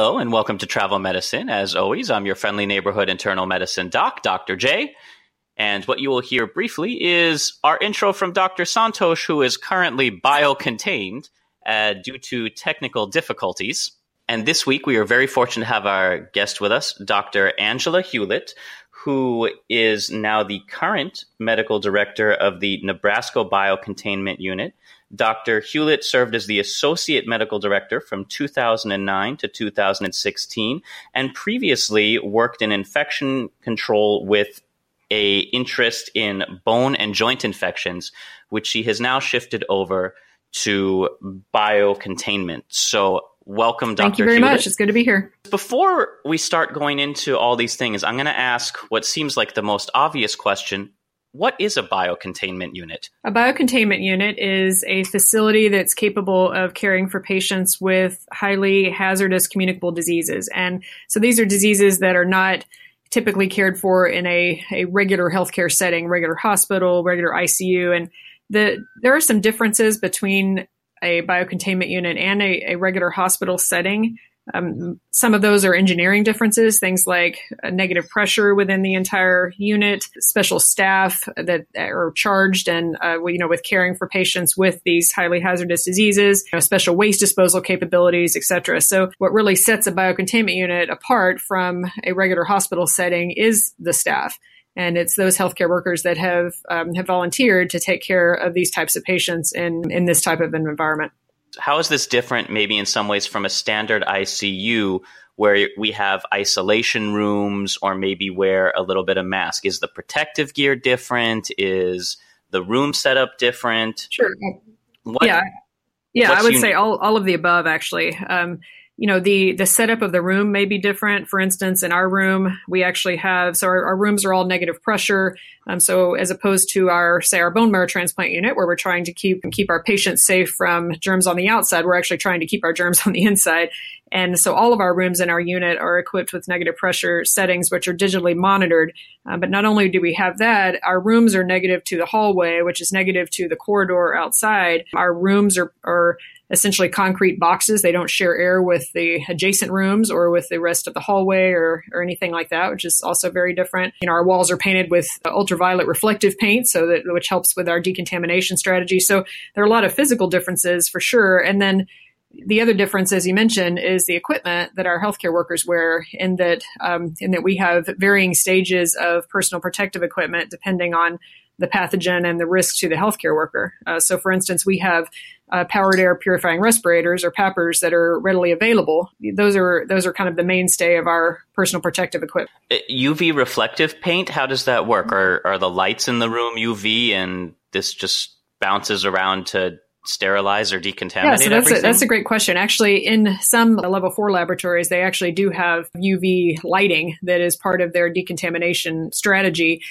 Hello, and welcome to Travel Medicine. As always, I'm your friendly neighborhood internal medicine doc, Dr. J. And what you will hear briefly is our intro from Dr. Santosh, who is currently biocontained uh, due to technical difficulties. And this week, we are very fortunate to have our guest with us, Dr. Angela Hewlett, who is now the current medical director of the Nebraska Biocontainment Unit. Dr. Hewlett served as the associate medical director from 2009 to 2016 and previously worked in infection control with a interest in bone and joint infections, which she has now shifted over to biocontainment. So welcome, Dr. Thank you very Hewlett. much. It's good to be here. Before we start going into all these things, I'm going to ask what seems like the most obvious question. What is a biocontainment unit? A biocontainment unit is a facility that's capable of caring for patients with highly hazardous communicable diseases. And so these are diseases that are not typically cared for in a, a regular healthcare setting, regular hospital, regular ICU. And the, there are some differences between a biocontainment unit and a, a regular hospital setting. Um, some of those are engineering differences, things like negative pressure within the entire unit, special staff that are charged and uh, you know with caring for patients with these highly hazardous diseases, you know, special waste disposal capabilities, etc. So, what really sets a biocontainment unit apart from a regular hospital setting is the staff and it's those healthcare workers that have um, have volunteered to take care of these types of patients in in this type of an environment. How is this different, maybe in some ways, from a standard ICU where we have isolation rooms or maybe wear a little bit of mask? Is the protective gear different? Is the room setup different? Sure. What, yeah. Yeah, I would uni- say all, all of the above, actually. Um, you know the the setup of the room may be different. For instance in our room we actually have so our, our rooms are all negative pressure. Um, so as opposed to our say our bone marrow transplant unit where we're trying to keep keep our patients safe from germs on the outside we're actually trying to keep our germs on the inside. And so all of our rooms in our unit are equipped with negative pressure settings which are digitally monitored. Uh, but not only do we have that our rooms are negative to the hallway which is negative to the corridor outside. Our rooms are, are essentially concrete boxes. They don't share air with the adjacent rooms or with the rest of the hallway or, or anything like that, which is also very different. You know, our walls are painted with ultraviolet reflective paint, so that which helps with our decontamination strategy. So there are a lot of physical differences for sure. And then the other difference, as you mentioned, is the equipment that our healthcare workers wear, in that um, in that we have varying stages of personal protective equipment depending on the pathogen and the risk to the healthcare worker. Uh, so, for instance, we have uh, powered air purifying respirators or PAPRs that are readily available. Those are those are kind of the mainstay of our personal protective equipment. UV reflective paint. How does that work? Are are the lights in the room UV and this just bounces around to sterilize or decontaminate yeah, so that's everything? A, that's a great question. Actually, in some level four laboratories, they actually do have UV lighting that is part of their decontamination strategy.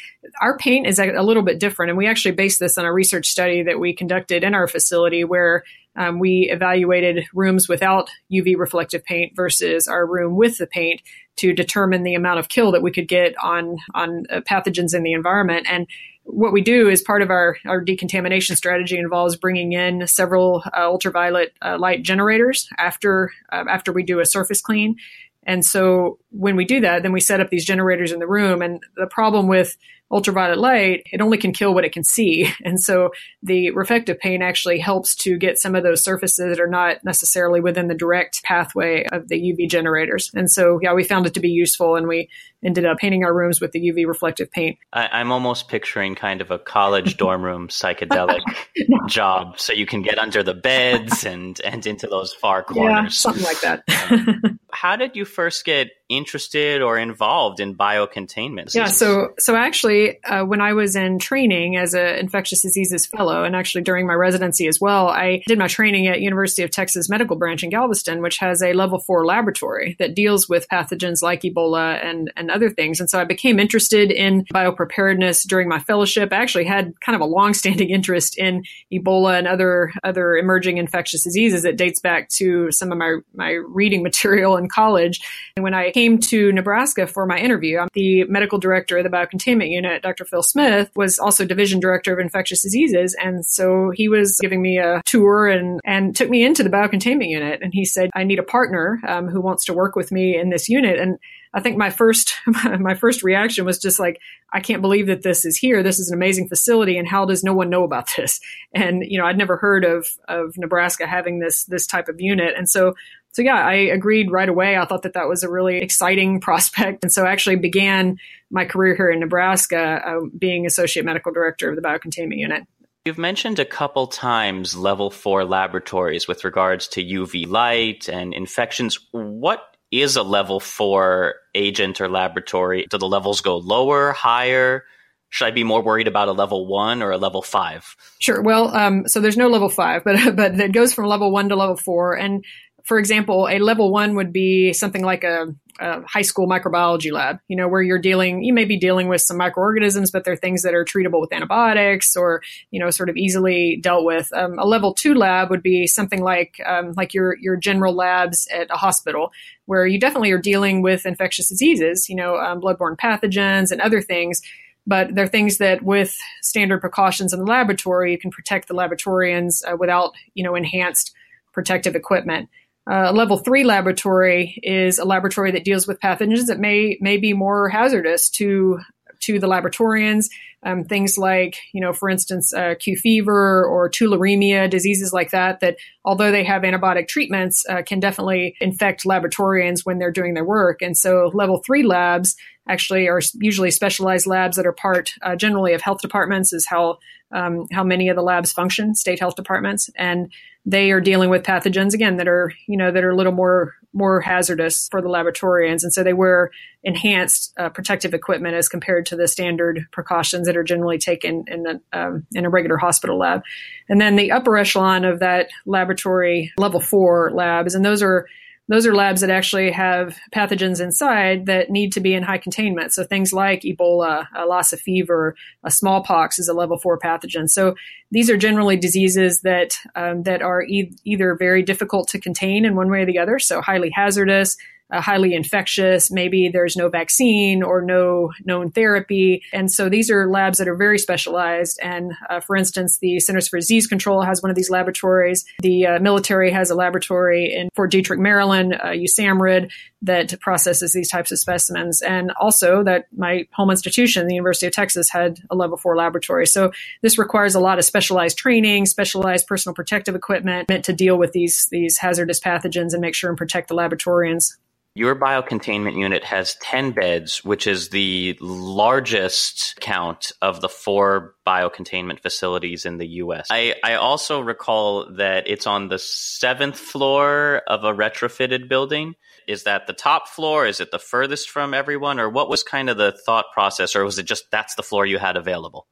Our paint is a little bit different, and we actually based this on a research study that we conducted in our facility where um, we evaluated rooms without UV reflective paint versus our room with the paint to determine the amount of kill that we could get on on uh, pathogens in the environment. And what we do is part of our, our decontamination strategy involves bringing in several uh, ultraviolet uh, light generators after uh, after we do a surface clean. And so when we do that, then we set up these generators in the room. And the problem with ultraviolet light, it only can kill what it can see. And so the reflective paint actually helps to get some of those surfaces that are not necessarily within the direct pathway of the UV generators. And so, yeah, we found it to be useful and we ended up painting our rooms with the UV reflective paint. I, am almost picturing kind of a college dorm room psychedelic job. So you can get under the beds and, and into those far corners. Yeah, something like that. Um, how did you first get interested or involved in biocontainment? Yeah, so so actually, uh, when I was in training as an infectious diseases fellow, and actually during my residency as well, I did my training at University of Texas Medical Branch in Galveston, which has a level four laboratory that deals with pathogens like Ebola and and other things. And so I became interested in biopreparedness during my fellowship. I actually had kind of a long-standing interest in Ebola and other other emerging infectious diseases. It dates back to some of my my reading material in college. And when I came to Nebraska for my interview. I'm The medical director of the biocontainment unit, Dr. Phil Smith, was also division director of infectious diseases. And so he was giving me a tour and, and took me into the biocontainment unit. And he said, I need a partner um, who wants to work with me in this unit. And I think my first my first reaction was just like, I can't believe that this is here. This is an amazing facility, and how does no one know about this? And you know, I'd never heard of of Nebraska having this this type of unit, and so so yeah, I agreed right away. I thought that that was a really exciting prospect, and so I actually began my career here in Nebraska, uh, being associate medical director of the biocontainment unit. You've mentioned a couple times level four laboratories with regards to UV light and infections. What is a level four agent or laboratory? Do the levels go lower, higher? Should I be more worried about a level one or a level five? Sure. Well, um, so there's no level five, but but it goes from level one to level four, and for example, a level one would be something like a, a, high school microbiology lab, you know, where you're dealing, you may be dealing with some microorganisms, but they're things that are treatable with antibiotics or, you know, sort of easily dealt with. Um, a level two lab would be something like, um, like your, your general labs at a hospital, where you definitely are dealing with infectious diseases, you know, um, bloodborne pathogens and other things but they're things that with standard precautions in the laboratory you can protect the laboratorians uh, without you know enhanced protective equipment uh, level three laboratory is a laboratory that deals with pathogens that may may be more hazardous to to the laboratorians. Um, things like, you know, for instance, uh, Q fever or tularemia, diseases like that, that although they have antibiotic treatments, uh, can definitely infect laboratorians when they're doing their work. And so level three labs actually are usually specialized labs that are part uh, generally of health departments is how um, how many of the labs function, state health departments, and they are dealing with pathogens again that are you know that are a little more more hazardous for the laboratorians, and so they wear enhanced uh, protective equipment as compared to the standard precautions that are generally taken in the um, in a regular hospital lab. And then the upper echelon of that laboratory level four labs, and those are those are labs that actually have pathogens inside that need to be in high containment. So things like Ebola, a Lassa fever, a smallpox is a level four pathogen. So these are generally diseases that um, that are e- either very difficult to contain in one way or the other, so highly hazardous, uh, highly infectious. Maybe there's no vaccine or no known therapy. And so these are labs that are very specialized. And uh, for instance, the Centers for Disease Control has one of these laboratories. The uh, military has a laboratory in Fort Detrick, Maryland, uh, USAMRIID, that processes these types of specimens. And also that my home institution, the University of Texas, had a level four laboratory. So this requires a lot of specialized training, specialized personal protective equipment meant to deal with these, these hazardous pathogens and make sure and protect the laboratorians. Your biocontainment unit has 10 beds, which is the largest count of the four biocontainment facilities in the US. I, I also recall that it's on the seventh floor of a retrofitted building. Is that the top floor? Is it the furthest from everyone? Or what was kind of the thought process? Or was it just that's the floor you had available?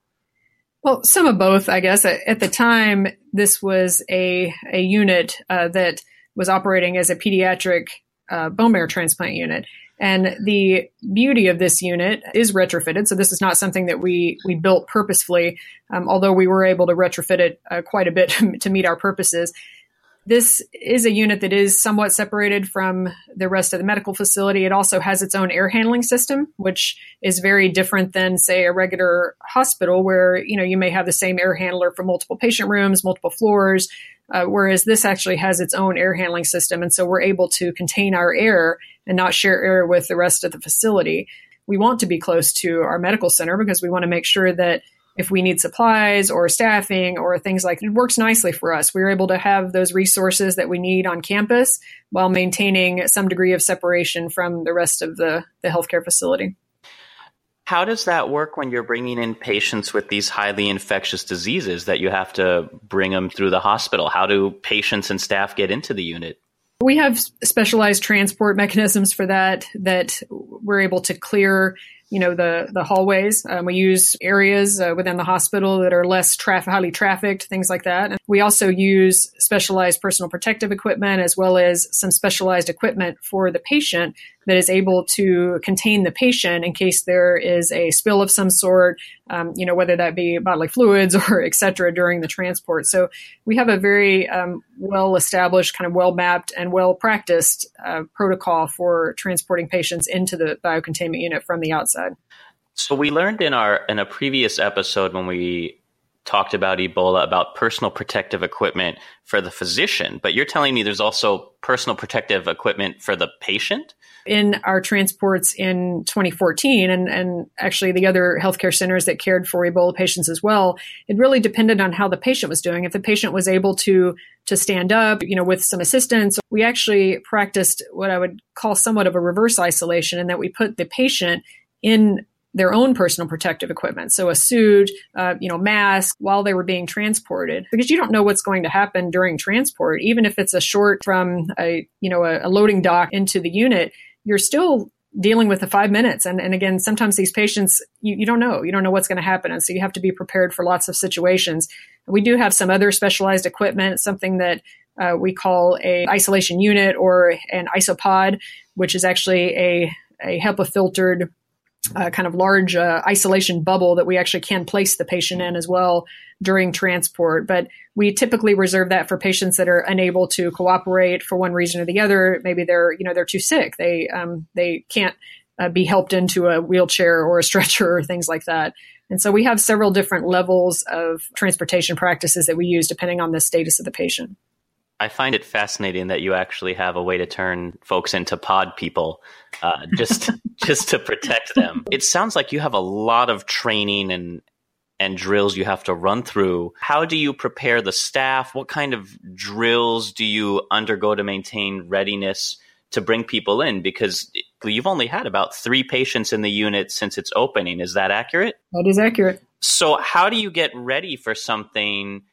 Well, some of both, I guess. At the time, this was a a unit uh, that was operating as a pediatric uh, bone marrow transplant unit. And the beauty of this unit is retrofitted. So this is not something that we we built purposefully, um, although we were able to retrofit it uh, quite a bit to meet our purposes. This is a unit that is somewhat separated from the rest of the medical facility. It also has its own air handling system, which is very different than, say, a regular hospital where, you know, you may have the same air handler for multiple patient rooms, multiple floors, uh, whereas this actually has its own air handling system. And so we're able to contain our air and not share air with the rest of the facility. We want to be close to our medical center because we want to make sure that if we need supplies or staffing or things like it works nicely for us. We're able to have those resources that we need on campus while maintaining some degree of separation from the rest of the, the healthcare facility. How does that work when you're bringing in patients with these highly infectious diseases that you have to bring them through the hospital? How do patients and staff get into the unit? We have specialized transport mechanisms for that that we're able to clear you know the the hallways. Um, we use areas uh, within the hospital that are less traffic, highly trafficked, things like that. And we also use specialized personal protective equipment as well as some specialized equipment for the patient that is able to contain the patient in case there is a spill of some sort, um, you know, whether that be bodily fluids or et cetera during the transport. So we have a very um, well established, kind of well mapped and well practiced uh, protocol for transporting patients into the biocontainment unit from the outside. So we learned in our in a previous episode when we talked about Ebola about personal protective equipment for the physician, but you're telling me there's also personal protective equipment for the patient? In our transports in 2014, and, and actually the other healthcare centers that cared for Ebola patients as well, it really depended on how the patient was doing. If the patient was able to to stand up, you know, with some assistance, we actually practiced what I would call somewhat of a reverse isolation, in that we put the patient in their own personal protective equipment. So a suit, uh, you know, mask while they were being transported because you don't know what's going to happen during transport. Even if it's a short from a, you know, a, a loading dock into the unit, you're still dealing with the five minutes. And, and again, sometimes these patients, you, you don't know, you don't know what's going to happen. And so you have to be prepared for lots of situations. We do have some other specialized equipment, something that uh, we call a isolation unit or an isopod, which is actually a, a HEPA filtered uh, kind of large uh, isolation bubble that we actually can place the patient in as well during transport. But we typically reserve that for patients that are unable to cooperate for one reason or the other. Maybe they're you know they're too sick. They um, they can't uh, be helped into a wheelchair or a stretcher or things like that. And so we have several different levels of transportation practices that we use depending on the status of the patient. I find it fascinating that you actually have a way to turn folks into pod people, uh, just just to protect them. It sounds like you have a lot of training and and drills you have to run through. How do you prepare the staff? What kind of drills do you undergo to maintain readiness to bring people in? Because you've only had about three patients in the unit since its opening. Is that accurate? That is accurate. So, how do you get ready for something?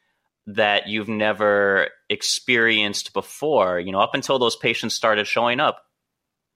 That you've never experienced before? You know, up until those patients started showing up,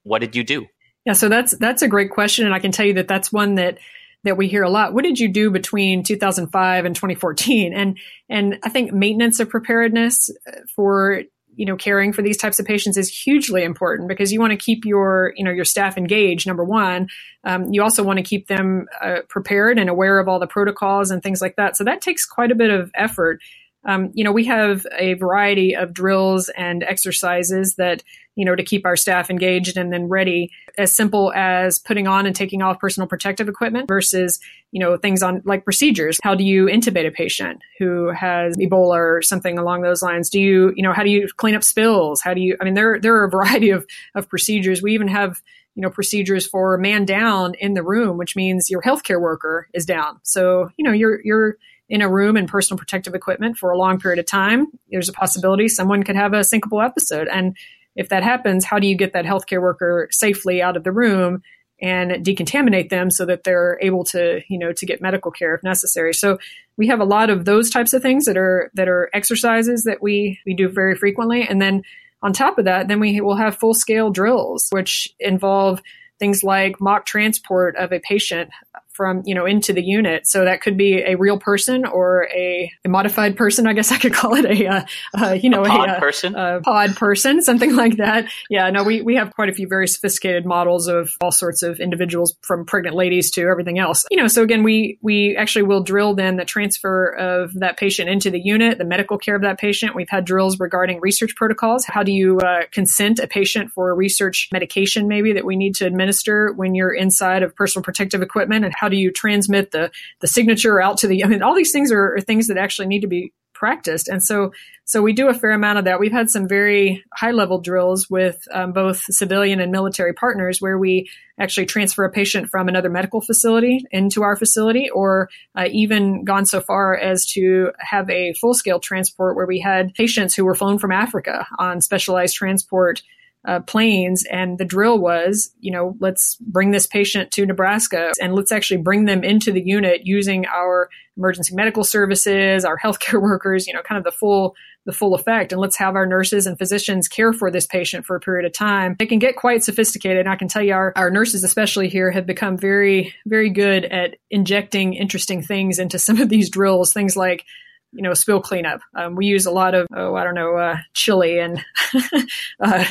what did you do? Yeah, so that's that's a great question, and I can tell you that that's one that that we hear a lot. What did you do between 2005 and 2014? And and I think maintenance of preparedness for you know caring for these types of patients is hugely important because you want to keep your you know your staff engaged. Number one, um, you also want to keep them uh, prepared and aware of all the protocols and things like that. So that takes quite a bit of effort um, you know, we have a variety of drills and exercises that, you know, to keep our staff engaged and then ready, as simple as putting on and taking off personal protective equipment versus, you know, things on like procedures. How do you intubate a patient who has Ebola or something along those lines? Do you, you know, how do you clean up spills? How do you, I mean, there, there are a variety of, of procedures. We even have, you know, procedures for man down in the room, which means your healthcare worker is down. So, you know, you're, you're, in a room in personal protective equipment for a long period of time, there's a possibility someone could have a syncopal episode. And if that happens, how do you get that healthcare worker safely out of the room and decontaminate them so that they're able to, you know, to get medical care if necessary? So we have a lot of those types of things that are that are exercises that we we do very frequently, and then on top of that, then we will have full scale drills, which involve things like mock transport of a patient from you know into the unit. So that could be a real person or a, a modified person. I guess I could call it a uh, uh, you know a pod a, person, a pod person, something like that. Yeah, no, we we have quite a few very sophisticated models of all sorts of individuals from pregnant ladies to everything else. You know, so again, we we actually will drill then the transfer of that patient into the unit, the medical care of that patient. We've had drills regarding research protocols. How do you uh, consent a patient for a research medication maybe that we need to administer when you're inside of personal protective equipment, and how do you transmit the the signature out to the? I mean, all these things are, are things that actually need to be practiced. And so, so we do a fair amount of that. We've had some very high level drills with um, both civilian and military partners where we actually transfer a patient from another medical facility into our facility, or uh, even gone so far as to have a full scale transport where we had patients who were flown from Africa on specialized transport uh, planes. And the drill was, you know, let's bring this patient to Nebraska and let's actually bring them into the unit using our emergency medical services, our healthcare workers, you know, kind of the full the full effect. And let's have our nurses and physicians care for this patient for a period of time. It can get quite sophisticated. And I can tell you our, our nurses, especially here, have become very, very good at injecting interesting things into some of these drills. Things like you know, spill cleanup. Um, we use a lot of, oh, I don't know, uh, chili and uh,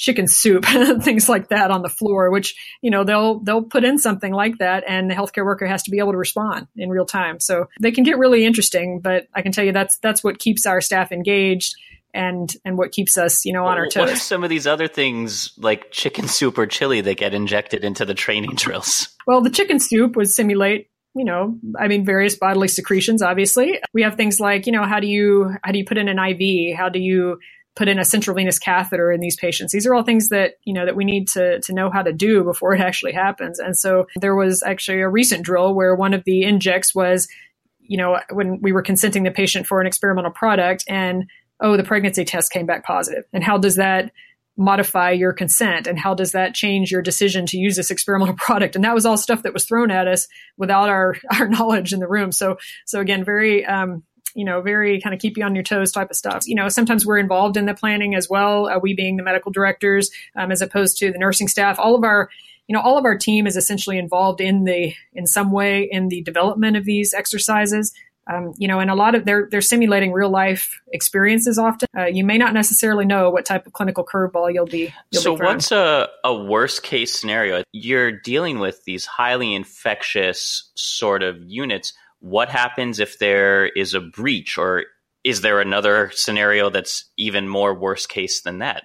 chicken soup, and things like that on the floor, which, you know, they'll, they'll put in something like that and the healthcare worker has to be able to respond in real time. So they can get really interesting, but I can tell you that's, that's what keeps our staff engaged and and what keeps us you know on our toes. What are some of these other things like chicken soup or chili that get injected into the training drills? Well, the chicken soup would simulate you know i mean various bodily secretions obviously we have things like you know how do you how do you put in an iv how do you put in a central venous catheter in these patients. These are all things that, you know, that we need to, to know how to do before it actually happens. And so there was actually a recent drill where one of the injects was, you know, when we were consenting the patient for an experimental product and, oh, the pregnancy test came back positive. And how does that modify your consent and how does that change your decision to use this experimental product and that was all stuff that was thrown at us without our our knowledge in the room so so again very um, you know, very kind of keep you on your toes type of stuff. You know, sometimes we're involved in the planning as well, uh, we being the medical directors, um, as opposed to the nursing staff. All of our, you know, all of our team is essentially involved in the, in some way, in the development of these exercises. Um, you know, and a lot of they're they're simulating real life experiences. Often, uh, you may not necessarily know what type of clinical curveball you'll be. You'll so, be what's a a worst case scenario? You're dealing with these highly infectious sort of units what happens if there is a breach or is there another scenario that's even more worst case than that?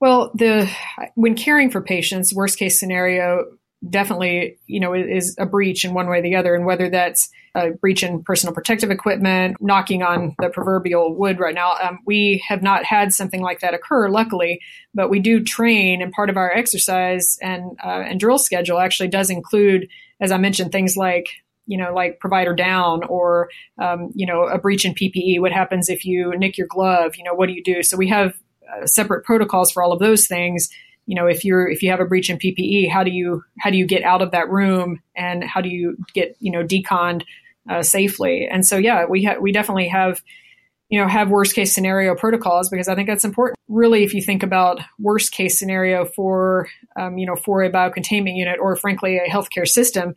Well the when caring for patients worst case scenario definitely you know is a breach in one way or the other and whether that's a breach in personal protective equipment knocking on the proverbial wood right now um, we have not had something like that occur luckily but we do train and part of our exercise and uh, and drill schedule actually does include as i mentioned things like you know, like provider down or, um, you know, a breach in PPE. What happens if you nick your glove? You know, what do you do? So we have uh, separate protocols for all of those things. You know, if you're if you have a breach in PPE, how do you how do you get out of that room and how do you get you know deconned uh, safely? And so yeah, we ha- we definitely have you know have worst case scenario protocols because I think that's important. Really, if you think about worst case scenario for um, you know for a biocontainment unit or frankly a healthcare system,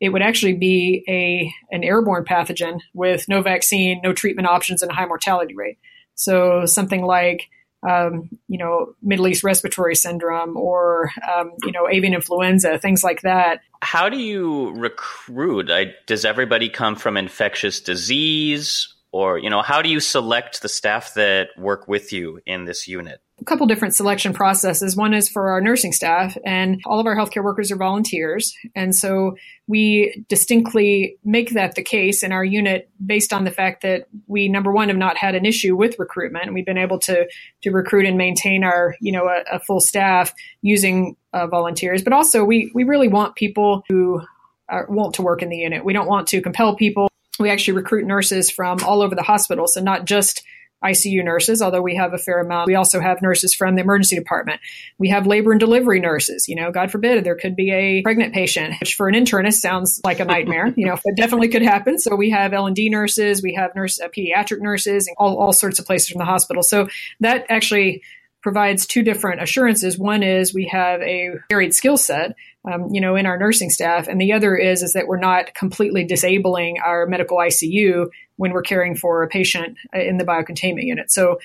it would actually be a an airborne pathogen with no vaccine, no treatment options, and a high mortality rate. So something like um, you know Middle East respiratory syndrome or um, you know avian influenza, things like that. How do you recruit? I, does everybody come from infectious disease, or you know how do you select the staff that work with you in this unit? A couple different selection processes. One is for our nursing staff, and all of our healthcare workers are volunteers. And so we distinctly make that the case in our unit based on the fact that we, number one, have not had an issue with recruitment. We've been able to, to recruit and maintain our, you know, a, a full staff using uh, volunteers. But also, we, we really want people who are, want to work in the unit. We don't want to compel people. We actually recruit nurses from all over the hospital. So not just ICU nurses, although we have a fair amount. We also have nurses from the emergency department. We have labor and delivery nurses. You know, God forbid there could be a pregnant patient, which for an internist sounds like a nightmare. you know, it definitely could happen. So we have L and D nurses, we have nurse, uh, pediatric nurses, all all sorts of places from the hospital. So that actually provides two different assurances. One is we have a varied skill set, um, you know, in our nursing staff, and the other is is that we're not completely disabling our medical ICU when we're caring for a patient uh, in the biocontainment unit. So,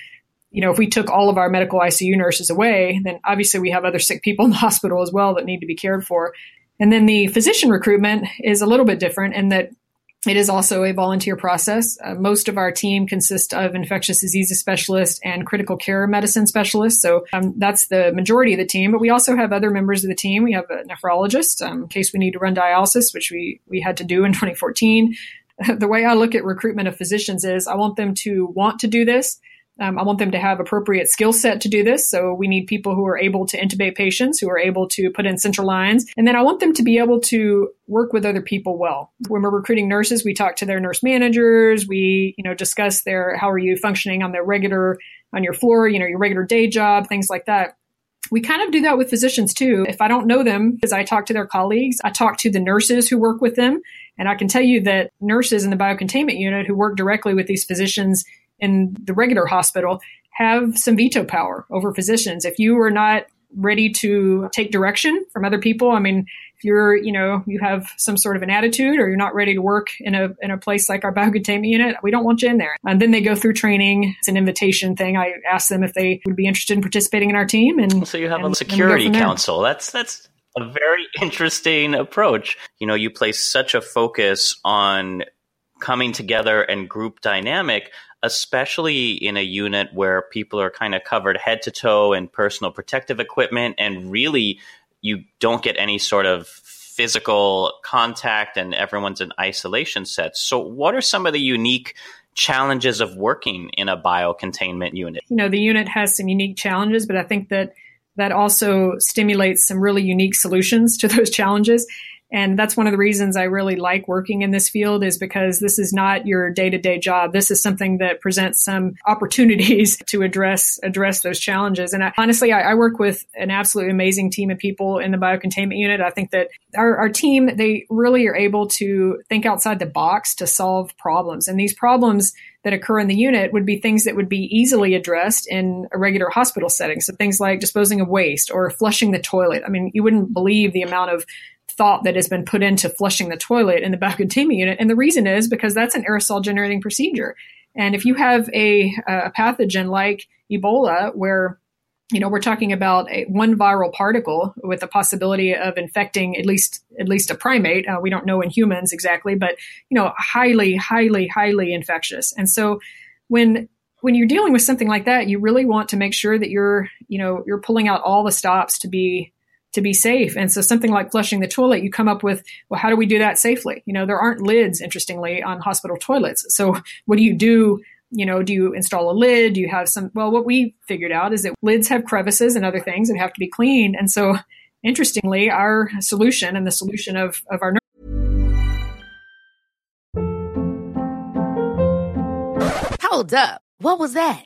you know, if we took all of our medical ICU nurses away, then obviously we have other sick people in the hospital as well that need to be cared for. And then the physician recruitment is a little bit different in that it is also a volunteer process. Uh, most of our team consists of infectious diseases specialists and critical care medicine specialists. So um, that's the majority of the team. But we also have other members of the team. We have a nephrologist um, in case we need to run dialysis, which we, we had to do in 2014. the way I look at recruitment of physicians is I want them to want to do this. Um, I want them to have appropriate skill set to do this. So we need people who are able to intubate patients, who are able to put in central lines. And then I want them to be able to work with other people well. When we're recruiting nurses, we talk to their nurse managers. We, you know, discuss their, how are you functioning on their regular, on your floor, you know, your regular day job, things like that. We kind of do that with physicians too. If I don't know them, because I talk to their colleagues, I talk to the nurses who work with them. And I can tell you that nurses in the biocontainment unit who work directly with these physicians in the regular hospital have some veto power over physicians. If you are not ready to take direction from other people, I mean, if you're, you know, you have some sort of an attitude or you're not ready to work in a, in a place like our biocontainment unit, we don't want you in there. And then they go through training. It's an invitation thing. I ask them if they would be interested in participating in our team. And so you have and, a security council. That's, that's a very interesting approach. You know, you place such a focus on coming together and group dynamic especially in a unit where people are kind of covered head to toe in personal protective equipment and really you don't get any sort of physical contact and everyone's in isolation sets. So, what are some of the unique challenges of working in a biocontainment unit? You know, the unit has some unique challenges, but I think that that also stimulates some really unique solutions to those challenges. And that's one of the reasons I really like working in this field is because this is not your day-to-day job. This is something that presents some opportunities to address address those challenges. And I, honestly, I, I, work with an absolutely amazing team of people in the biocontainment unit. I think that our, our team they really are able to think outside the box to solve problems. And these problems that occur in the unit would be things that would be easily addressed in a regular hospital setting. So things like disposing of waste or flushing the toilet. I mean, you wouldn't believe the amount of thought that has been put into flushing the toilet in the biocontainment unit. And the reason is because that's an aerosol generating procedure. And if you have a, a pathogen like Ebola, where you know we're talking about a, one viral particle with the possibility of infecting at least at least a primate. Uh, we don't know in humans exactly, but you know, highly, highly, highly infectious. And so when when you're dealing with something like that, you really want to make sure that you're you know you're pulling out all the stops to be to be safe. And so something like flushing the toilet, you come up with, well, how do we do that safely? You know, there aren't lids, interestingly, on hospital toilets. So what do you do? You know, do you install a lid? Do you have some? Well, what we figured out is that lids have crevices and other things that have to be cleaned. And so, interestingly, our solution and the solution of, of our Hold up. What was that?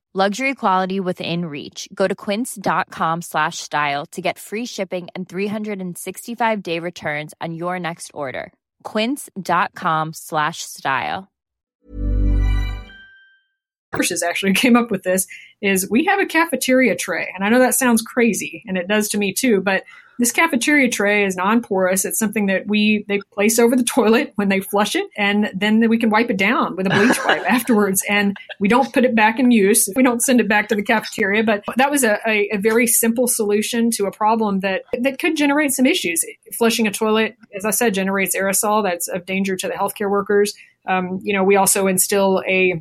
Luxury quality within reach. Go to quince.com slash style to get free shipping and 365 day returns on your next order. Quince.com slash style. Nurses actually came up with this is we have a cafeteria tray. And I know that sounds crazy and it does to me too, but this cafeteria tray is non-porous. It's something that we they place over the toilet when they flush it, and then we can wipe it down with a bleach wipe afterwards. And we don't put it back in use. We don't send it back to the cafeteria. But that was a, a, a very simple solution to a problem that that could generate some issues. Flushing a toilet, as I said, generates aerosol that's of danger to the healthcare workers. Um, you know, we also instill a,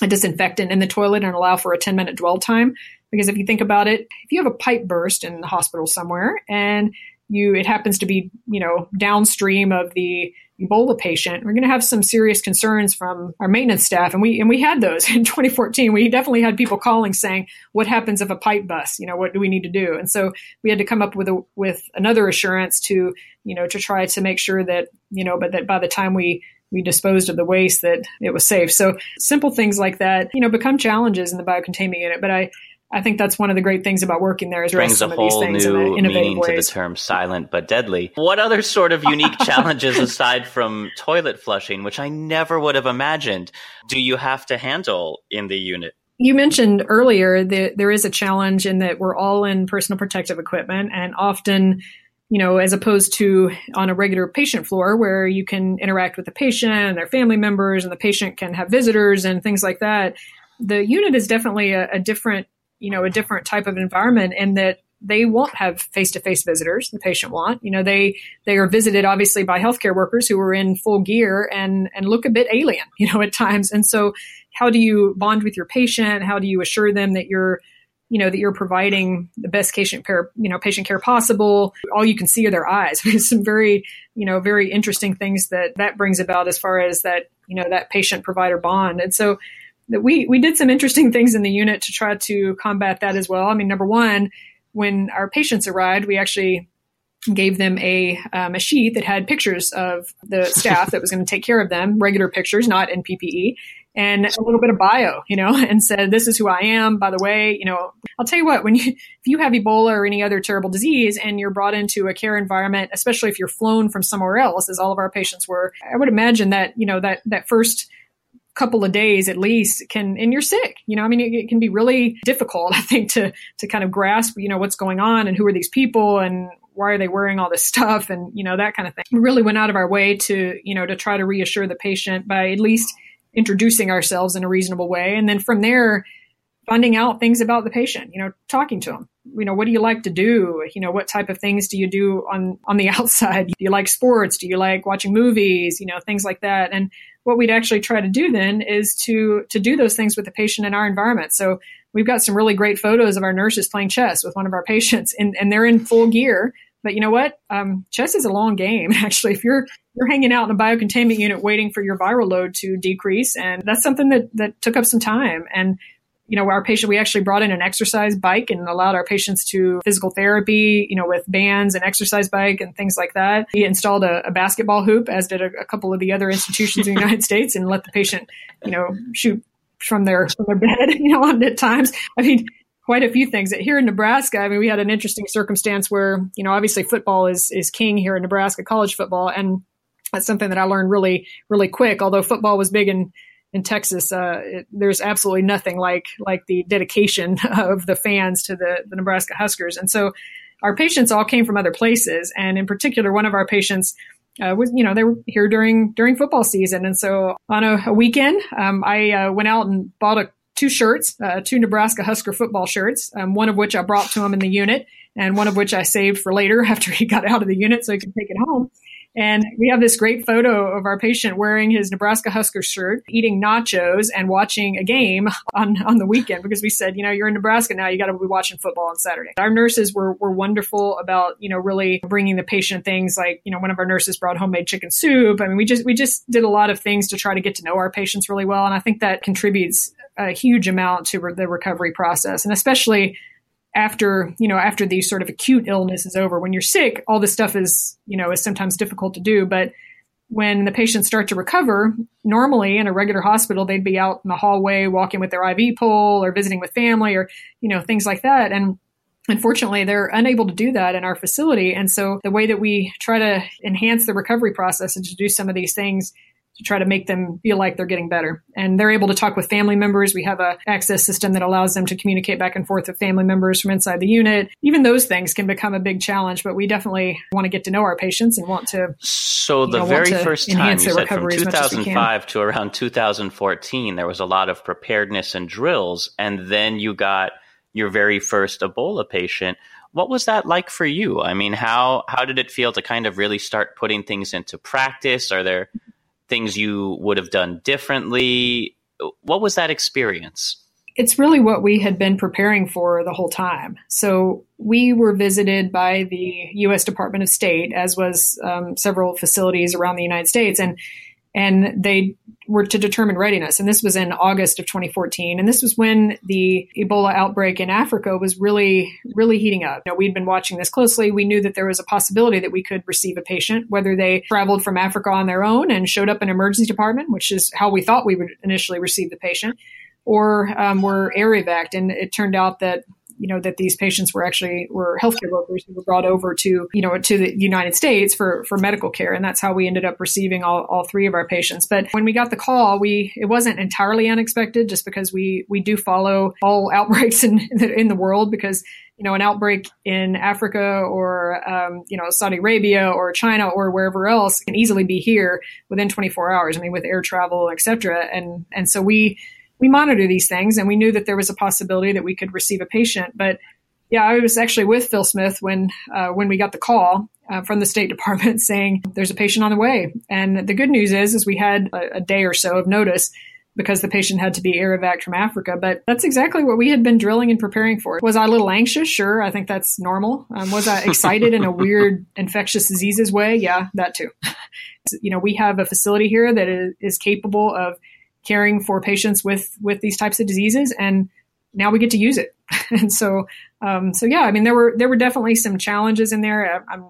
a disinfectant in the toilet and allow for a 10 minute dwell time. Because if you think about it, if you have a pipe burst in the hospital somewhere and you it happens to be you know downstream of the Ebola patient, we're going to have some serious concerns from our maintenance staff, and we and we had those in 2014. We definitely had people calling saying, "What happens if a pipe busts? You know, what do we need to do?" And so we had to come up with a with another assurance to you know to try to make sure that you know, but that by the time we we disposed of the waste that it was safe. So simple things like that, you know, become challenges in the biocontainment unit. But I I think that's one of the great things about working there is brings some a of these whole things new in meaning ways. to the term silent but deadly. What other sort of unique challenges aside from toilet flushing, which I never would have imagined, do you have to handle in the unit? You mentioned earlier that there is a challenge in that we're all in personal protective equipment and often you know, as opposed to on a regular patient floor where you can interact with the patient and their family members and the patient can have visitors and things like that. The unit is definitely a, a different you know a different type of environment and that they won't have face-to-face visitors the patient want you know they they are visited obviously by healthcare workers who are in full gear and and look a bit alien you know at times. And so how do you bond with your patient? How do you assure them that you're you know that you're providing the best patient care you know patient care possible? All you can see are their eyes. There's some very you know very interesting things that that brings about as far as that you know that patient provider bond. And so we we did some interesting things in the unit to try to combat that as well. I mean, number one, when our patients arrived, we actually gave them a um, a sheet that had pictures of the staff that was going to take care of them, regular pictures, not in PPE, and a little bit of bio, you know, and said, "This is who I am." By the way, you know, I'll tell you what: when you if you have Ebola or any other terrible disease, and you're brought into a care environment, especially if you're flown from somewhere else, as all of our patients were, I would imagine that you know that that first couple of days at least can and you're sick you know i mean it, it, can be really difficult i think to to kind of grasp you know what's going on and who are these people and why are they wearing all this stuff and you know that kind of thing. We really went out of our way to you know to try to reassure the patient by at least introducing ourselves in a reasonable way. And then from there finding out things about the patient you know talking to them you know what do you like to do? You know what type of things do you do on on the outside? Do you like sports? Do you like watching movies? You know things like that. And what we'd actually try to do then is to to do those things with the patient in our environment. So we've got some really great photos of our nurses playing chess with one of our patients, and, and they're in full gear. But you know what? Um, chess is a long game. Actually, if you're you're hanging out in a biocontainment unit waiting for your viral load to decrease, and that's something that that took up some time. And you know, our patient, we actually brought in an exercise bike and allowed our patients to physical therapy, you know, with bands and exercise bike and things like that. We installed a, a basketball hoop, as did a, a, couple of the other institutions in the United States, and let the patient, you know, shoot from their from their bed, you know, at times. I mean, quite a few things. Here in Nebraska, I mean, we had an interesting circumstance where, you know, obviously football is is king here in Nebraska, college football, and that's something that I learned really, really quick. Although football was big in in Texas, uh, it, there's absolutely nothing like like the dedication of the fans to the, the Nebraska Huskers. And so our patients all came from other places, and in particular, one of our patients uh, was you know they were here during during football season, and so on a, a weekend, um, I uh, went out and bought a, two shirts, uh, two Nebraska Husker football shirts, um, one of which I brought to him in the unit, and one of which I saved for later after he got out of the unit so he could take it home. And we have this great photo of our patient wearing his Nebraska Husker shirt, eating nachos and watching a game on, on the weekend because we said, you know, you're in Nebraska now, you got to be watching football on Saturday. Our nurses were, were wonderful about, you know, really bringing the patient things like, you know, one of our nurses brought homemade chicken soup. I mean, we just, we just did a lot of things to try to get to know our patients really well. And I think that contributes a huge amount to re- the recovery process. And especially after you know after the sort of acute illness is over when you're sick all this stuff is you know is sometimes difficult to do. But when the patients start to recover normally in a regular hospital they'd be out in the hallway walking with their iv pole or visiting with family or you know things like that. And unfortunately they're unable to do that in our facility. And so the way that we try to enhance the recovery process and to do some of these things to try to make them feel like they're getting better. And they're able to talk with family members. We have a access system that allows them to communicate back and forth with family members from inside the unit. Even those things can become a big challenge, but we definitely want to get to know our patients and want to. So the know, very first time you said from as as 2005 to around 2014, there was a lot of preparedness and drills, and then you got your very first Ebola patient. What was that like for you? I mean, how how did it feel to kind of really start putting things into practice? Are there things you would have done differently? What was that experience? it's really what we had been preparing for the whole time. So we were visited by the U.S. Department of State, as was um, several facilities around the United States, and and they were to determine readiness. And this was in August of 2014, and this was when the Ebola outbreak in Africa was really, really heating up. You know, we'd been watching this closely. We knew that there was a possibility that we could receive a patient, whether they traveled from Africa on their own and showed up in emergency department, which is how we thought we would initially receive the patient or um, were air evac. And it turned out that you know that these patients were actually were healthcare workers who were brought over to you know to the United States for for medical care, and that's how we ended up receiving all, all three of our patients. But when we got the call, we it wasn't entirely unexpected, just because we we do follow all outbreaks in in the world because you know, an outbreak in Africa or, um, you know, Saudi Arabia or China or wherever else can easily be here within 24 hours. I mean, with air travel, et cetera. And, and so we, we monitor these things and we knew that there was a possibility that we could receive a patient. But yeah, I was actually with Phil Smith when uh, when we got the call uh, from the State Department saying there's a patient on the way. And the good news is, is we had a, a day or so of notice because the patient had to be air evac from Africa. But that's exactly what we had been drilling and preparing for. Was I a little anxious? Sure, I think that's normal. Um, was I excited in a weird infectious diseases way? Yeah, that too. you know, we have a facility here that is, is capable of caring for patients with with these types of diseases, and now we get to use it. and so, um, so yeah, I mean, there were there were definitely some challenges in there. I, I'm,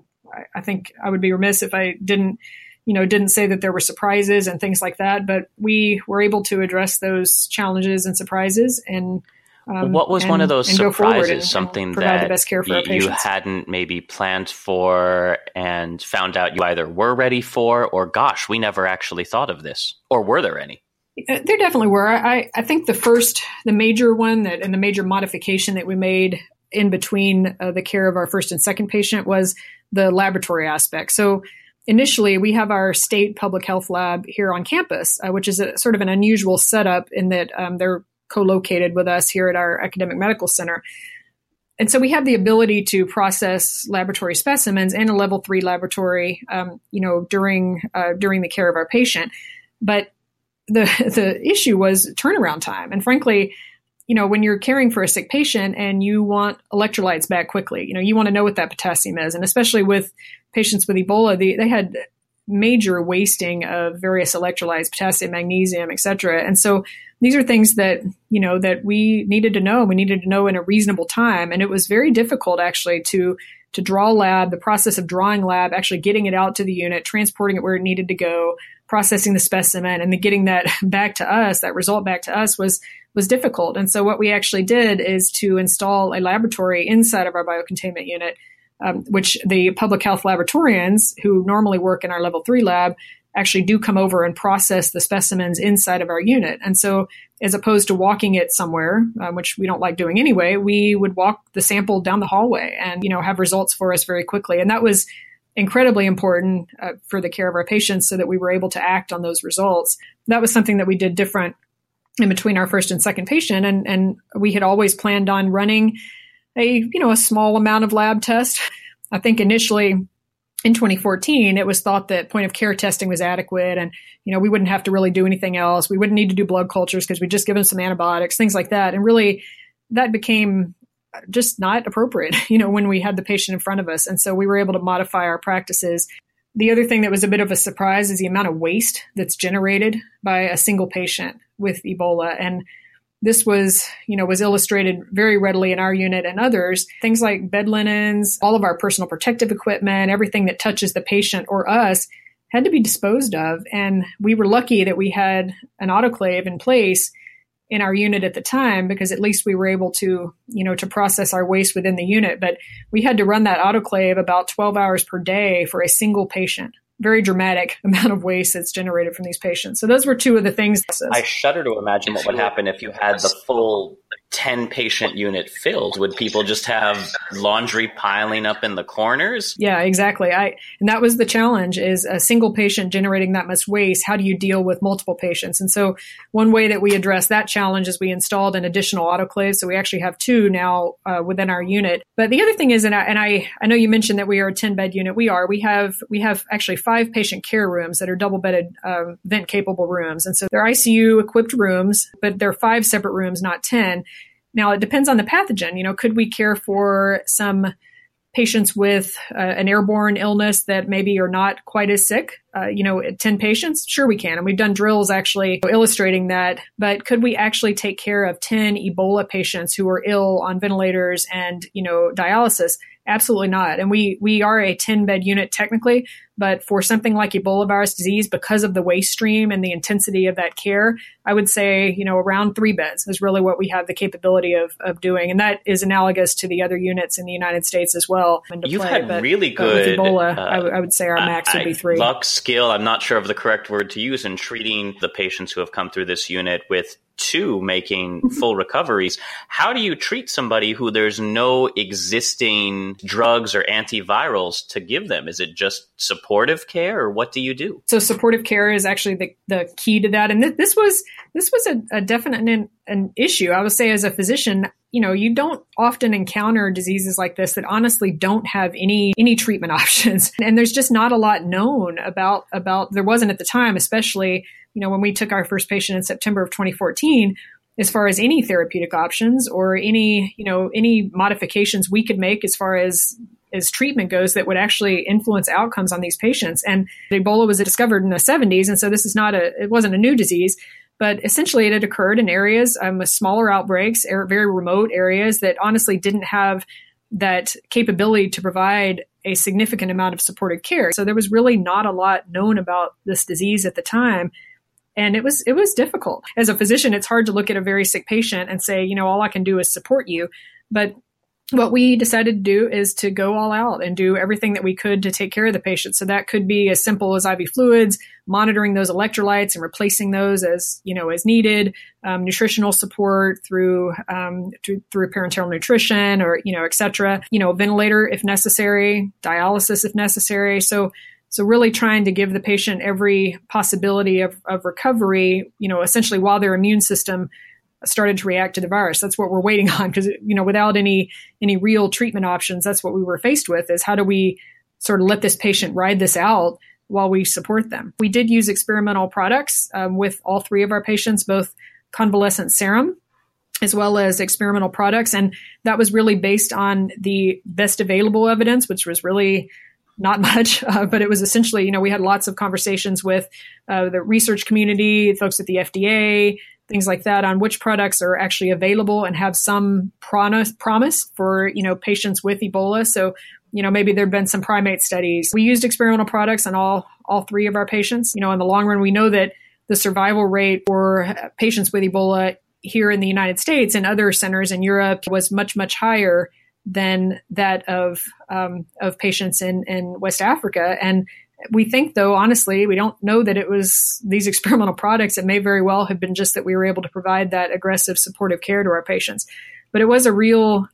I think I would be remiss if I didn't, you know, didn't say that there were surprises and things like that. But we were able to address those challenges and surprises and. Um, what was and, one of those surprises? And, something and that you hadn't maybe planned for and found out you either were ready for, or gosh, we never actually thought of this, or were there any? Uh, there definitely were. I, I think the first, the major one that, and the major modification that we made in between uh, the care of our first and second patient was the laboratory aspect. So initially, we have our state public health lab here on campus, uh, which is a sort of an unusual setup in that um, they're co-located with us here at our academic medical center. And so we have the ability to process laboratory specimens in a level three laboratory, um, you know, during uh, during the care of our patient. But the the issue was turnaround time, and frankly, you know, when you're caring for a sick patient and you want electrolytes back quickly, you know, you want to know what that potassium is, and especially with patients with Ebola, they, they had major wasting of various electrolytes, potassium, magnesium, etc. And so these are things that you know that we needed to know. We needed to know in a reasonable time, and it was very difficult actually to to draw lab, the process of drawing lab, actually getting it out to the unit, transporting it where it needed to go, processing the specimen and then getting that back to us, that result back to us was was difficult. And so what we actually did is to install a laboratory inside of our biocontainment unit, um, which the public health laboratorians who normally work in our level three lab actually do come over and process the specimens inside of our unit. And so as opposed to walking it somewhere, um, which we don't like doing anyway, we would walk the sample down the hallway and, you know, have results for us very quickly. And that was incredibly important uh, for the care of our patients so that we were able to act on those results. That was something that we did different in between our first and second patient. And, and we had always planned on running a, you know, a small amount of lab tests. I think initially in 2014, it was thought that point of care testing was adequate and, you know, we wouldn't have to really do anything else. We wouldn't need to do blood cultures because we just give them some antibiotics, things like that. And really that became just not appropriate, you know, when we had the patient in front of us. And so we were able to modify our practices. The other thing that was a bit of a surprise is the amount of waste that's generated by a single patient with Ebola. And this was, you know, was illustrated very readily in our unit and others. Things like bed linens, all of our personal protective equipment, everything that touches the patient or us had to be disposed of. And we were lucky that we had an autoclave in place in our unit at the time because at least we were able to, you know, to process our waste within the unit. But we had to run that autoclave about 12 hours per day for a single patient. Very dramatic amount of waste that's generated from these patients. So those were two of the things. I shudder to imagine what would happen if you had the full 10 patient unit filled? Would people just have laundry piling up in the corners? Yeah, exactly. I and that was the challenge is a single patient generating that much waste. How do you deal with multiple patients? And so one way that we address that challenge is we installed an additional autoclave. So we actually have two now uh, within our unit. But the other thing is, and I, and I, I know you mentioned that we are a 10 bed unit. We are. We have we have actually five patient care rooms that are double bedded uh, vent capable rooms. And so they're ICU equipped rooms, but they're five separate rooms, not 10. Now, it depends on the pathogen. You know, could we care for some patients with uh, an airborne illness that maybe are not quite as sick? Uh, you know, 10 patients? Sure, we can. And we've done drills actually illustrating that. But could we actually take care of 10 Ebola patients who are ill on ventilators and, you know, dialysis? Absolutely not. And we, we are a 10 bed unit technically, but for something like Ebola virus disease, because of the waste stream and the intensity of that care, I would say, you know, around three beds is really what we have the capability of, of doing. And that is analogous to the other units in the United States as well. You've play. had but, really good Ebola. Uh, I, w- I would say our max I, would be three. Luck, skill. I'm not sure of the correct word to use in treating the patients who have come through this unit with two making full recoveries. How do you treat somebody who there's no existing drugs or antivirals to give them? Is it just supportive care or what do you do? So supportive care is actually the, the key to that. And th- this was, this was a, a definite an, an issue. I would say as a physician, you know, you don't often encounter diseases like this that honestly don't have any any treatment options. And there's just not a lot known about about there wasn't at the time, especially, you know, when we took our first patient in September of 2014, as far as any therapeutic options or any, you know, any modifications we could make as far as as treatment goes that would actually influence outcomes on these patients. And Ebola was discovered in the 70s, and so this is not a it wasn't a new disease. But essentially, it had occurred in areas um, with smaller outbreaks, very remote areas that honestly didn't have that capability to provide a significant amount of supportive care. So there was really not a lot known about this disease at the time. And it was it was difficult. As a physician, it's hard to look at a very sick patient and say, you know, all I can do is support you. But what we decided to do is to go all out and do everything that we could to take care of the patient. So that could be as simple as IV fluids, monitoring those electrolytes and replacing those as you know as needed, um, nutritional support through, um, through parenteral nutrition or you know et cetera. You know ventilator if necessary, dialysis if necessary. So so really trying to give the patient every possibility of, of recovery. You know essentially while their immune system started to react to the virus. That's what we're waiting on because you know without any any real treatment options, that's what we were faced with is how do we sort of let this patient ride this out while we support them. We did use experimental products um, with all three of our patients, both convalescent serum as well as experimental products, and that was really based on the best available evidence, which was really not much, uh, but it was essentially, you know, we had lots of conversations with uh, the research community, folks at the FDA, things like that on which products are actually available and have some promise, for, you know, patients with Ebola. So, you know, maybe there've been some primate studies. We used experimental products on all, all three of our patients. You know, in the long run, we know that the survival rate for patients with Ebola here in the United States and other centers in Europe was much, much higher than that of um, of patients in in West Africa. And we think, though, honestly, we don't know that it was these experimental products. It may very well have been just that we were able to provide that aggressive supportive care to our patients. But it was a real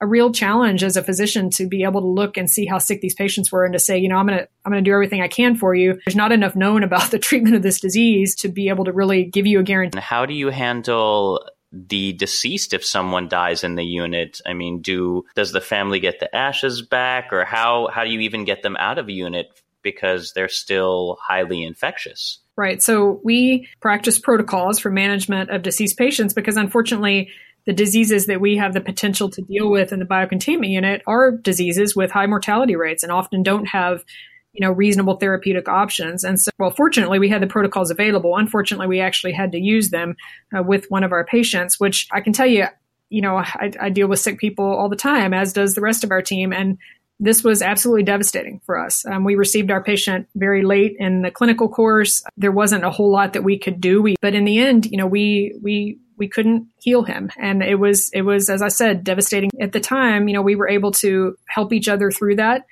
a real challenge as a physician to be able to look and see how sick these patients were and to say, you know, I'm going to I'm going to do everything I can for you. There's not enough known about the treatment of this disease to be able to really give you a guarantee. How do you handle the deceased if someone dies in the unit? I mean, do does the family get the ashes back or how how do you even get them out of a unit because they're still highly infectious. Right. So we practice protocols for management of deceased patients because unfortunately, the diseases that we have the potential to deal with in the biocontainment unit are diseases with high mortality rates and often don't have you know reasonable therapeutic options and so well fortunately we had the protocols available unfortunately we actually had to use them uh, with one of our patients which i can tell you you know I, I, deal with sick people all the time as does the rest of our team and this was absolutely devastating for us. Um, we received our patient very late in the clinical course. There wasn't a whole lot that we could do. We, but in the end, you know, we we we couldn't heal him, and it was it was as I said devastating at the time. You know, we were able to help each other through that,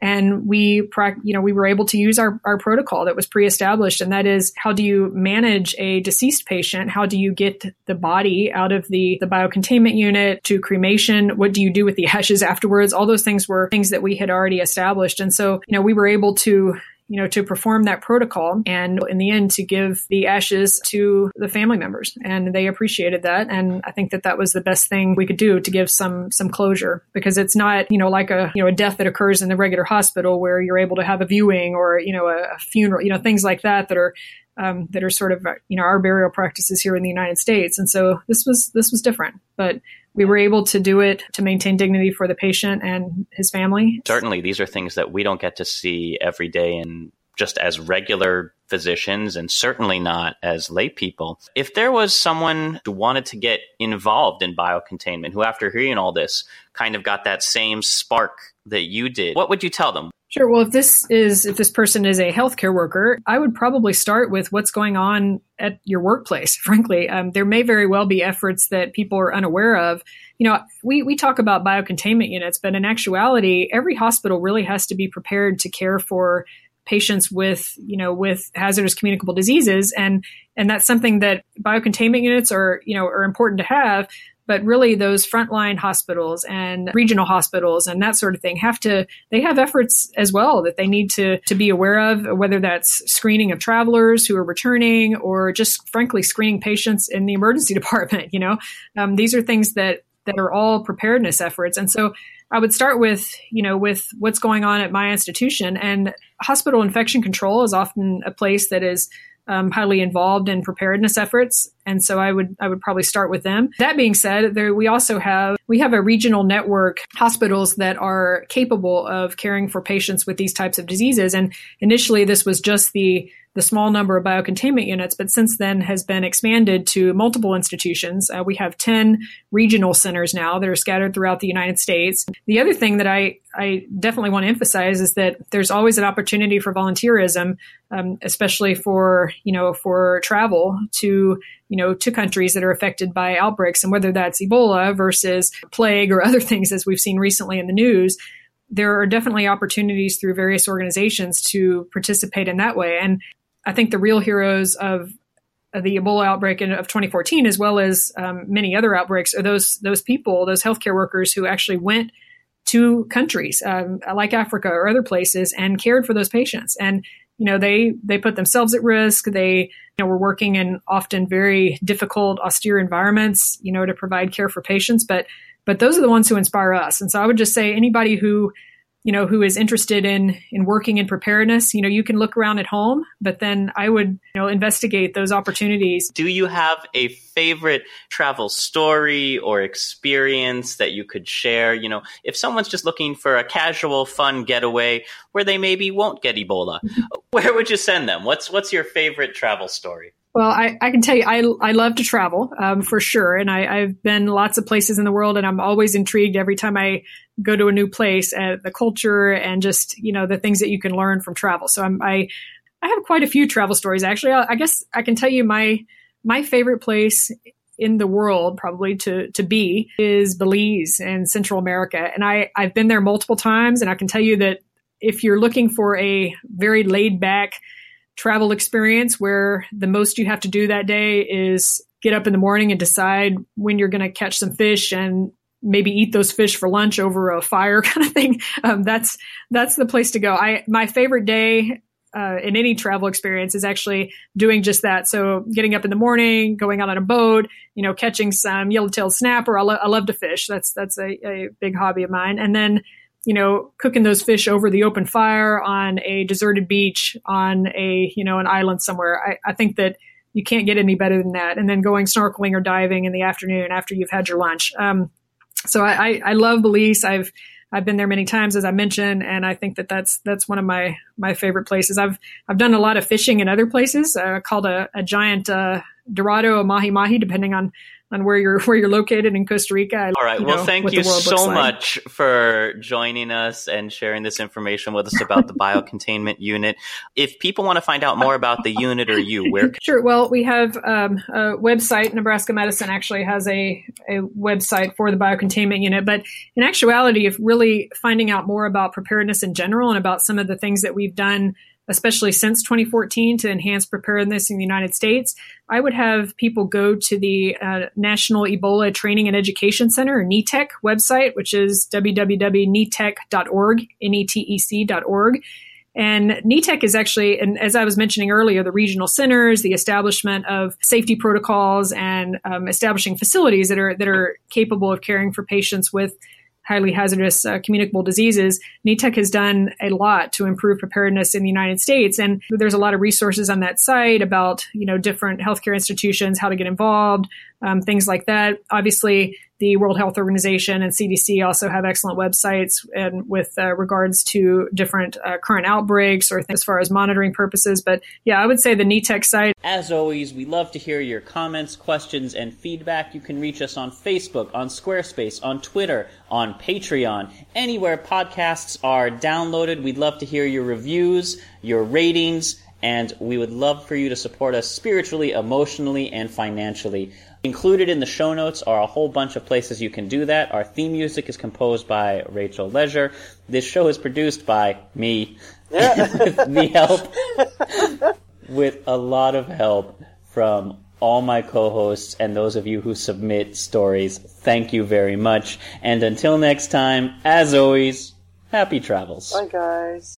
and we you know we were able to use our, our protocol that was pre-established. And that is how do you manage a deceased patient? How do you get the body out of the the biocontainment unit to cremation? What do you do with the ashes afterwards? All those things were things that we had already established. And so you know we were able to you know, to perform that protocol and in the end to give the ashes to the family members. And they appreciated that. And I think that that was the best thing we could do to give some, some closure because it's not, you know, like a, you know, a death that occurs in the regular hospital where you're able to have a viewing or, you know, a, funeral, you know, things like that that are, um, that are sort of you know our burial practices here in the United States, and so this was this was different. But we were able to do it to maintain dignity for the patient and his family. Certainly, these are things that we don't get to see every day and just as regular physicians and certainly not as lay people. If there was someone who wanted to get involved in biocontainment, who after hearing all this kind of got that same spark that you did, what would you tell them? Sure. Well, if this is if this person is a healthcare worker, I would probably start with what's going on at your workplace. Frankly, um, there may very well be efforts that people are unaware of. You know, we we talk about biocontainment units, but in actuality, every hospital really has to be prepared to care for patients with you know with hazardous communicable diseases, and and that's something that biocontainment units are you know are important to have but really those frontline hospitals and regional hospitals and that sort of thing have to they have efforts as well that they need to to be aware of whether that's screening of travelers who are returning or just frankly screening patients in the emergency department you know um, these are things that that are all preparedness efforts and so I would start with, you know, with what's going on at my institution. And hospital infection control is often a place that is um, highly involved in preparedness efforts, and so I would I would probably start with them. That being said, there, we also have we have a regional network hospitals that are capable of caring for patients with these types of diseases. And initially, this was just the the small number of biocontainment units, but since then has been expanded to multiple institutions. Uh, we have 10 regional centers now that are scattered throughout the United States. The other thing that I, I definitely want to emphasize is that there's always an opportunity for volunteerism, um, especially for, you know, for travel to, you know, to countries that are affected by outbreaks and whether that's Ebola versus plague or other things as we've seen recently in the news there are definitely opportunities through various organizations to participate in that way. And I think the real heroes of, the Ebola outbreak in, of 2014, as well as um, many other outbreaks, are those those people, those healthcare workers who actually went to countries um, like Africa or other places and cared for those patients. And you know they they put themselves at risk. They you know were working in often very difficult, austere environments, you know, to provide care for patients. But but those are the ones who inspire us. And so I would just say anybody who you know, who is interested in in working in preparedness, you know, you can look around at home, but then I would, you know, investigate those opportunities. Do you have a favorite travel story or experience that you could share? You know, if someone's just looking for a casual, fun getaway where they maybe won't get Ebola, where would you send them? What's what's your favorite travel story? Well, I, I can tell you, I, I love to travel um, for sure. And I, I've been lots of places in the world, and I'm always intrigued every time I go to a new place at the culture and just, you know, the things that you can learn from travel. So I'm, I, I have quite a few travel stories actually. I, I guess I can tell you my, my favorite place in the world probably to to be is Belize in Central America. And I I've been there multiple times and I can tell you that if you're looking for a very laid back travel experience where the most you have to do that day is get up in the morning and decide when you're going to catch some fish and maybe eat those fish for lunch over a fire kind of thing. Um, that's that's the place to go. I my favorite day uh, in any travel experience is actually doing just that. So getting up in the morning, going out on a boat, you know, catching some yellowtail snapper. I, lo- I love to fish. That's that's a, a big hobby of mine. And then you know, cooking those fish over the open fire on a deserted beach on a, you know, an island somewhere. I, I think that you can't get any better than that. And then going snorkeling or diving in the afternoon after you've had your lunch. Um, so I, I, I love Belize. I've, I've been there many times, as I mentioned, and I think that that's that's one of my my favorite places. I've I've done a lot of fishing in other places. Uh, called a, a giant uh, Dorado or Mahi Mahi, depending on on where you're where you're located in Costa Rica. All right. you Well, know, thank you so like. much for joining us and sharing this information with us about the biocontainment unit. If people want to find out more about the unit or you, where can Sure. Well, we have um, a website. Nebraska Medicine actually has a, a website for the biocontainment unit. But in actuality, if really finding out more about preparedness in general and about some of the things that we've done, especially since 2014, to enhance preparedness in the United States, I would have people go to the uh, National Ebola Training and Education Center, or NETEC website, which is www.netec.org, N-E-T-E-C.org. And NETEC is actually, and as I was mentioning earlier, the regional centers, the establishment of safety protocols, and um, establishing facilities that are that are capable of caring for patients with highly hazardous uh, communicable diseases. NETEC has done a lot to improve preparedness in the United States, and there's a lot of resources on that site about you know different healthcare institutions, how to get involved, um, things like that. Obviously, the World Health Organization and CDC also have excellent websites and with uh, regards to different uh, current outbreaks or things as far as monitoring purposes. But yeah, I would say the NETEC site. As always, we love to hear your comments, questions, and feedback. You can reach us on Facebook, on Squarespace, on Twitter, on Patreon, anywhere podcasts are downloaded. We'd love to hear your reviews, your ratings, and we would love for you to support us spiritually, emotionally, and financially. Included in the show notes are a whole bunch of places you can do that. Our theme music is composed by Rachel Leisure. This show is produced by me with the help with a lot of help from all my co-hosts and those of you who submit stories. Thank you very much. And until next time, as always, happy travels. Bye, guys.